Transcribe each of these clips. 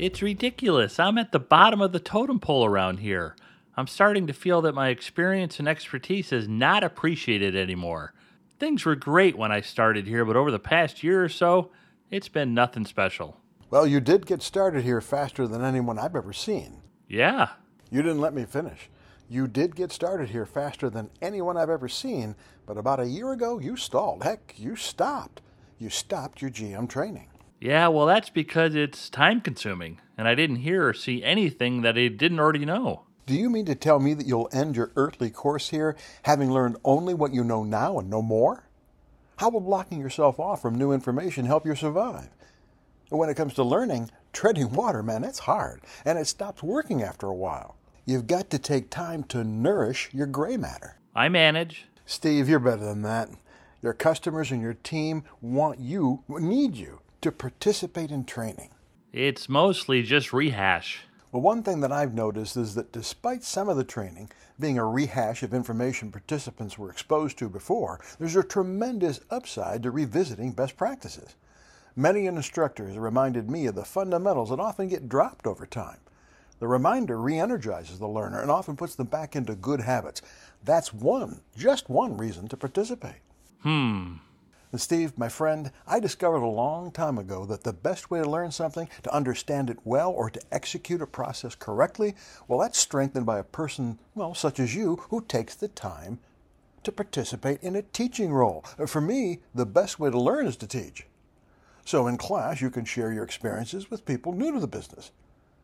It's ridiculous. I'm at the bottom of the totem pole around here. I'm starting to feel that my experience and expertise is not appreciated anymore. Things were great when I started here, but over the past year or so, it's been nothing special. Well, you did get started here faster than anyone I've ever seen. Yeah. You didn't let me finish. You did get started here faster than anyone I've ever seen, but about a year ago, you stalled. Heck, you stopped. You stopped your GM training. Yeah, well, that's because it's time consuming, and I didn't hear or see anything that I didn't already know. Do you mean to tell me that you'll end your earthly course here having learned only what you know now and no more? How will blocking yourself off from new information help you survive? When it comes to learning, treading water, man, it's hard, and it stops working after a while. You've got to take time to nourish your gray matter. I manage. Steve, you're better than that. Your customers and your team want you, need you, to participate in training. It's mostly just rehash. Well, one thing that I've noticed is that despite some of the training being a rehash of information participants were exposed to before, there's a tremendous upside to revisiting best practices. Many instructors reminded me of the fundamentals that often get dropped over time. The reminder re energizes the learner and often puts them back into good habits. That's one, just one reason to participate. Hmm. And Steve, my friend, I discovered a long time ago that the best way to learn something, to understand it well, or to execute a process correctly, well, that's strengthened by a person, well, such as you, who takes the time to participate in a teaching role. Uh, for me, the best way to learn is to teach. So in class, you can share your experiences with people new to the business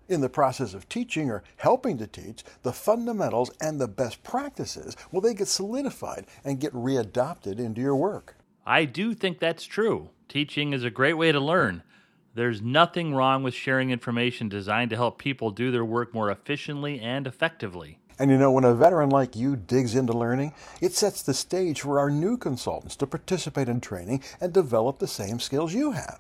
in the process of teaching or helping to teach, the fundamentals and the best practices, well, they get solidified and get readopted into your work. I do think that's true. Teaching is a great way to learn. There's nothing wrong with sharing information designed to help people do their work more efficiently and effectively. And you know, when a veteran like you digs into learning, it sets the stage for our new consultants to participate in training and develop the same skills you have.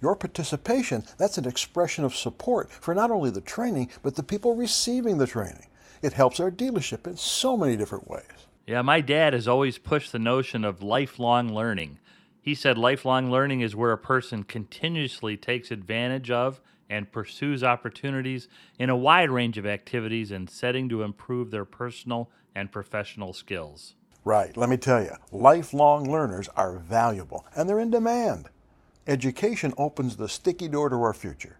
Your participation, that's an expression of support for not only the training, but the people receiving the training. It helps our dealership in so many different ways. Yeah, my dad has always pushed the notion of lifelong learning. He said lifelong learning is where a person continuously takes advantage of and pursues opportunities in a wide range of activities and setting to improve their personal and professional skills. Right, let me tell you, lifelong learners are valuable and they're in demand. Education opens the sticky door to our future.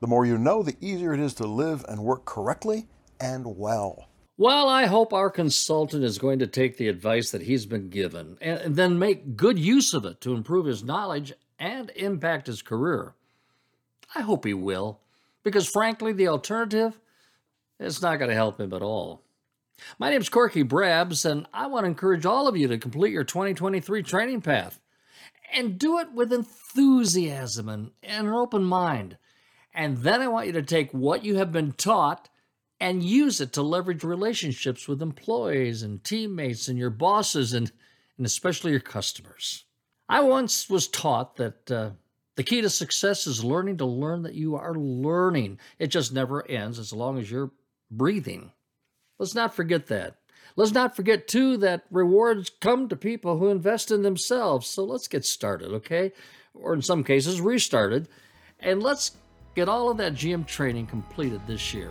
The more you know, the easier it is to live and work correctly and well. Well, I hope our consultant is going to take the advice that he's been given and then make good use of it to improve his knowledge and impact his career. I hope he will, because frankly, the alternative is not going to help him at all. My name's Corky Brabbs, and I want to encourage all of you to complete your 2023 training path and do it with enthusiasm and, and an open mind. And then I want you to take what you have been taught and use it to leverage relationships with employees and teammates and your bosses and, and especially your customers. I once was taught that uh, the key to success is learning to learn that you are learning. It just never ends as long as you're breathing. Let's not forget that. Let's not forget, too, that rewards come to people who invest in themselves. So let's get started, okay? Or in some cases, restarted. And let's get all of that GM training completed this year.